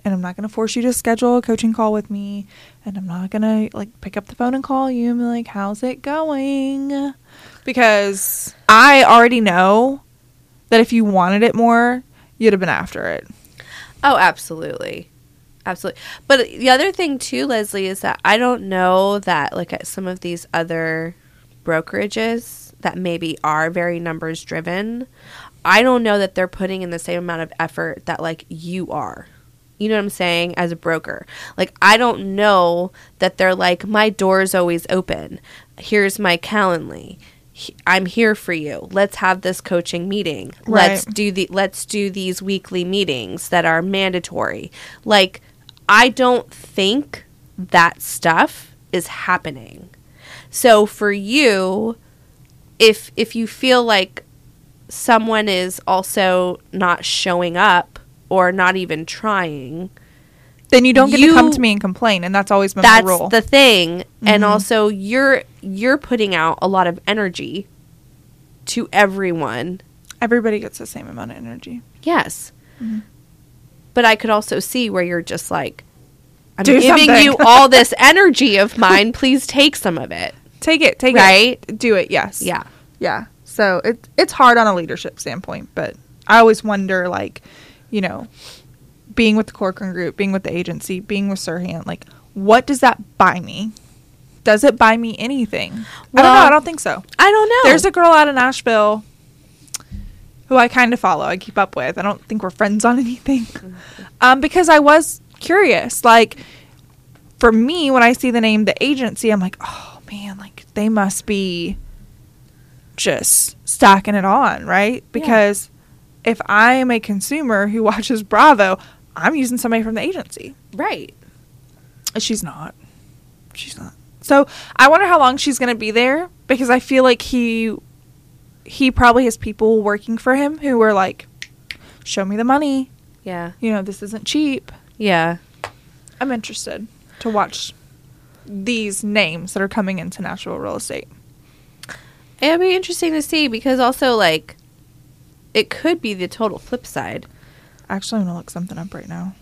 And I'm not going to force you to schedule a coaching call with me. And I'm not going to like pick up the phone and call you and be like, how's it going? Because I already know that if you wanted it more, you'd have been after it. Oh, absolutely. Absolutely. But the other thing too, Leslie, is that I don't know that like at some of these other brokerages that maybe are very numbers driven, I don't know that they're putting in the same amount of effort that like you are. You know what I'm saying? As a broker. Like I don't know that they're like my door's always open. Here's my Calendly. I'm here for you. Let's have this coaching meeting. Let's do the let's do these weekly meetings that are mandatory. Like I don't think that stuff is happening. So for you, if if you feel like someone is also not showing up or not even trying, Then you don't get to come to me and complain, and that's always been that's my rule. the thing. And Mhm. also you're you're putting out a lot of energy to everyone. Everybody gets the same amount of energy. Yes. Mhm. But I could also see where you're just like I'm Do giving something. you all this energy of mine. Please take some of it. Take it, take Right? it, do it. Yes, Yeah. yeah. So it it's hard on a leadership standpoint, but I always wonder, like, you know, being with the Corcoran Group, being with the agency, being with Serhant, like, what does that buy me? Does it buy me anything? I don't know. I don't think so. I don't know. There's a girl out of Nashville who I kind of follow. I keep up with. I don't think we're friends on anything. Um, because I was curious. Like, for me, when I see the name the agency, I'm like, oh man, like they must be just stacking it on, right? Because if I am a consumer who watches Bravo, I'm using somebody from the agency. right. She's not. She's not. So I wonder how long she's gonna be there because I feel like he he probably has people working for him who were like, Show me the money. Yeah. You know, this isn't cheap. Yeah. I'm interested to watch these names that are coming into Nashville real estate. It'd be interesting to see because also like it could be the total flip side. Actually I'm gonna look something up right now.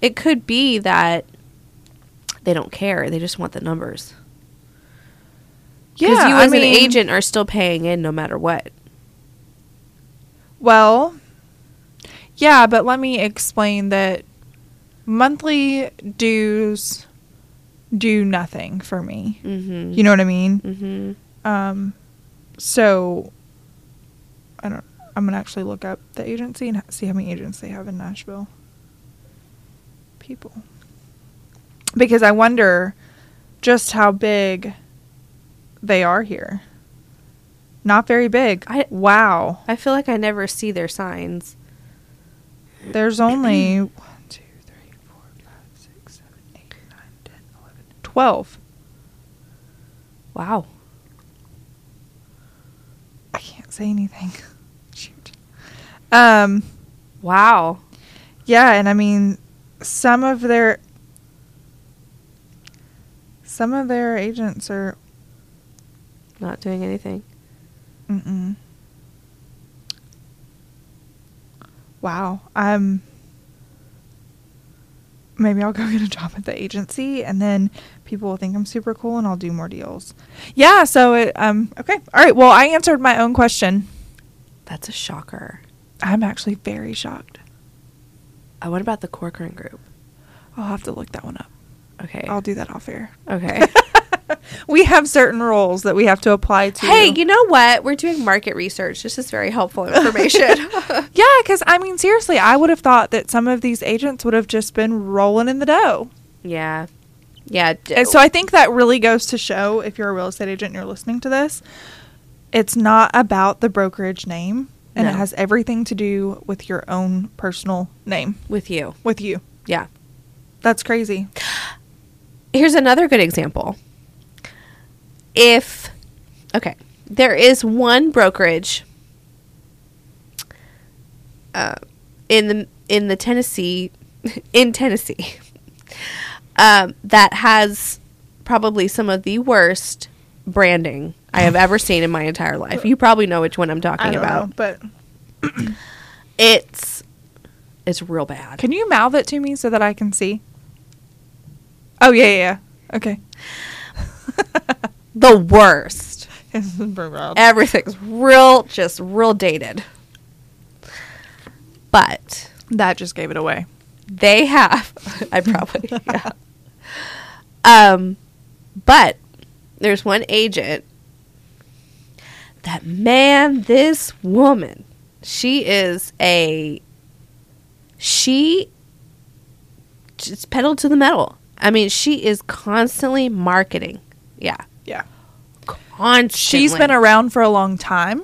It could be that they don't care. They just want the numbers. Because you I as an agent are still paying in no matter what. Well, yeah, but let me explain that monthly dues do nothing for me. Mm-hmm. You know what I mean? Mm-hmm. Um, so I don't. I'm gonna actually look up the agency and see how many agents they have in Nashville. People, because I wonder just how big they are here. Not very big. I- wow. I feel like I never see their signs. There's only twelve. Wow. I can't say anything. Um. Wow. Yeah, and I mean, some of their some of their agents are. Not doing anything. Mm-mm. Wow. Um. Maybe I'll go get a job at the agency, and then people will think I'm super cool, and I'll do more deals. Yeah. So it. Um. Okay. All right. Well, I answered my own question. That's a shocker. I'm actually very shocked. Uh, what about the Corcoran group? I'll have to look that one up. Okay. I'll do that off air. okay. we have certain rules that we have to apply to. hey, you know what? We're doing market research. This is very helpful information. Yeah, because I mean, seriously, I would have thought that some of these agents would have just been rolling in the dough. yeah. Yeah. d- And so I think that really goes to show if you're a real estate agent and you're listening to this, it's not about the brokerage name, and it has everything to do with your own personal name, with you. with you. Yeah. That's crazy. Here's another good example. If okay, there is one brokerage uh, in the in the Tennessee in Tennessee um, that has probably some of the worst branding I have ever seen in my entire life. You probably know which one I'm talking I don't about. know, but It's it's real bad. can you mouth it to me so that I can see? Oh yeah, yeah, yeah. Okay. the worst. This is pretty bad. Everything's real, just real dated. But that just gave it away. they have, I probably, yeah. Um, but there's one agent that, man, this woman, she is a, she just pedal to the metal. I mean, she is constantly marketing. Yeah. Yeah. Constantly. She's been around for a long time.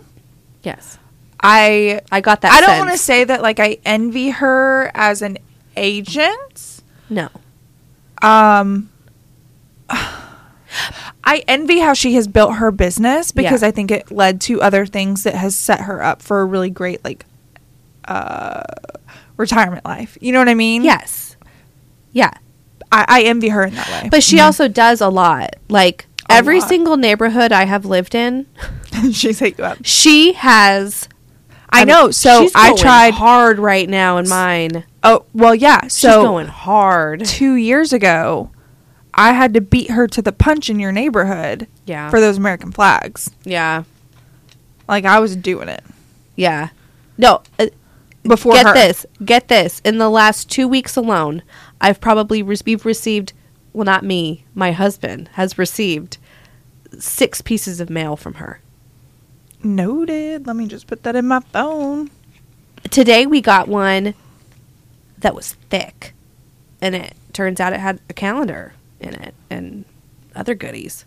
Yes. I I got that I don't want to say that like I envy her as an agent. No. Um I envy how she has built her business because Yeah. I think it led to other things that has set her up for a really great like uh retirement life. You know what I mean? Yes. Yeah. I, I envy her in that way. But she also does a lot. Like A every lot. single neighborhood I have lived in, she's hit you up. she has. I know. So she's I tried. hard right now in mine. Oh well, yeah. She's So going hard. two years ago, I had to beat her to the punch in your neighborhood Yeah. for those American flags. yeah. Like I was doing it Yeah. No. Uh, before get her. this. Get this. In the last two weeks alone, I've probably re- we've received. Well, not me. My husband has received six pieces of mail from her. Noted. Let me just put that in my phone. Today we got one that was thick, and it turns out it had a calendar in it and other goodies.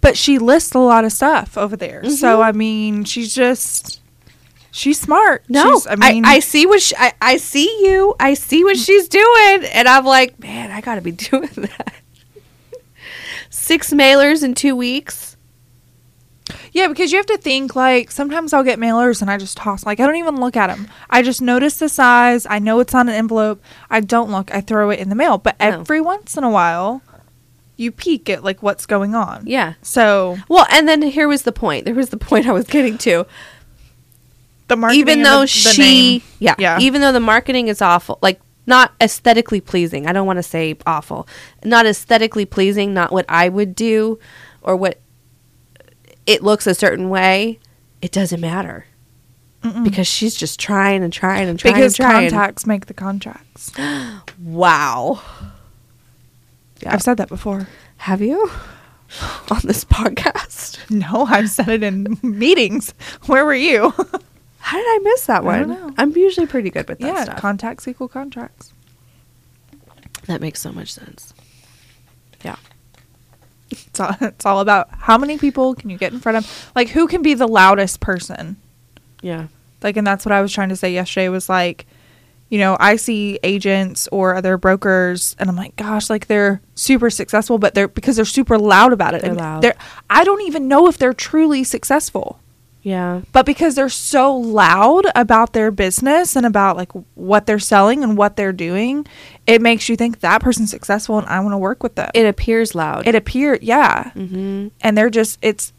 But she lists a lot of stuff over there. Mm-hmm. So I mean, she's just she's smart. No, She's- I, I, see what she, I, I see you. I see what she's doing, and I'm like, man, I got to be doing that. Six mailers in two weeks. Yeah, because you have to think like sometimes I'll get mailers and I just toss like I don't even look at them. I just notice the size. I know it's on an envelope. I don't look. I throw it in the mail. But No. every once in a while, you peek at like what's going on. Yeah. So Well, and then here was the point. There was the point I was getting to. the marketing, even though the- the she, name- yeah, yeah, even though the marketing is awful, like not aesthetically pleasing. I don't want to say awful. Not aesthetically pleasing. Not what I would do, or what it looks a certain way. It doesn't matter Mm-mm. because she's just trying and trying and trying because and trying. contacts make the contracts. Wow. Yeah. I've said that before. Have you on this podcast? No, I've said it in meetings. Where were you? How did I miss that I don't one? know. I'm usually pretty good with that yeah, stuff. contacts equal contracts. that makes so much sense. Yeah. It's all, it's all about how many people can you get in front of. Like, who can be the loudest person? Yeah. Like, and that's what I was trying to say yesterday was like, you know, I see agents or other brokers, and I'm like, gosh, like they're super successful, but they're because they're super loud about it. They're and loud. They're, I don't even know if they're truly successful. Yeah. but because they're so loud about their business and about like what they're selling and what they're doing it makes you think that person's successful and i want to work with them It appears loud. it appears, yeah mm-hmm. and they're just it's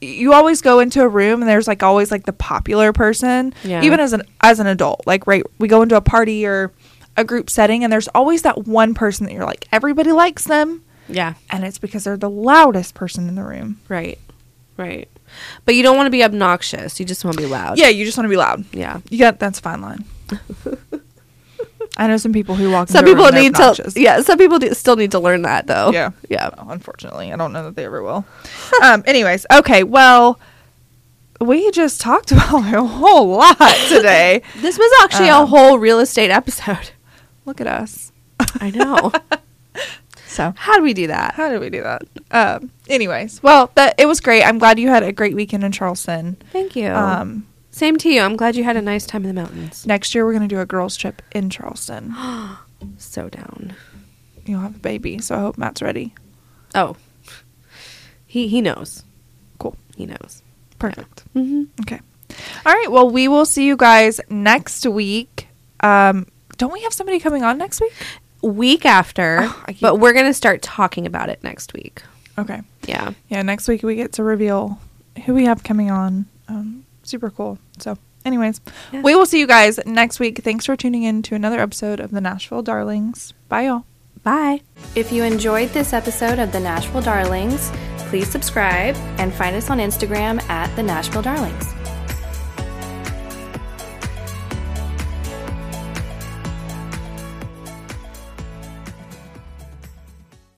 you always go into a room and there's like always like the popular person Yeah. even as an as an adult like right we go into a party or a group setting and there's always that one person that you're like everybody likes them Yeah. and it's because they're the loudest person in the room Right. Right. But you don't want to be obnoxious. You just want to be loud. yeah you just want to be loud Yeah. you got that's a fine line I know some people who walk. Some a people need to. Yeah. Some people do, still need to learn that though. Yeah. Yeah. Well, unfortunately, I don't know that they ever will. um. Anyways, okay. Well, we just talked about a whole lot today. This was actually a Um, whole real estate episode. Look at us. I know. So How do we do that? how did we do that? Um. Anyways, well, that it was great. I'm glad you had a great weekend in Charleston. Thank you. Um. Same to you. I'm glad you had a nice time in the mountains. Next year we're gonna do a girls trip in Charleston. So down. You'll have a baby, so I hope Matt's ready. Oh. He he knows. Cool. He knows. Perfect. Mm-hmm. Okay. All right. Well, we will see you guys next week. Um. Don't we have somebody coming on next week? Week after, Oh, but we're gonna start talking about it next week. Okay. Yeah. yeah, next week we get to reveal who we have coming on. Um, super cool. So, anyways, Yeah. we will see you guys next week. Thanks for tuning in to another episode of the Nashville Darlings. Bye, y'all. Bye. If you enjoyed this episode of the Nashville Darlings, please subscribe and find us on Instagram at the Nashville Darlings.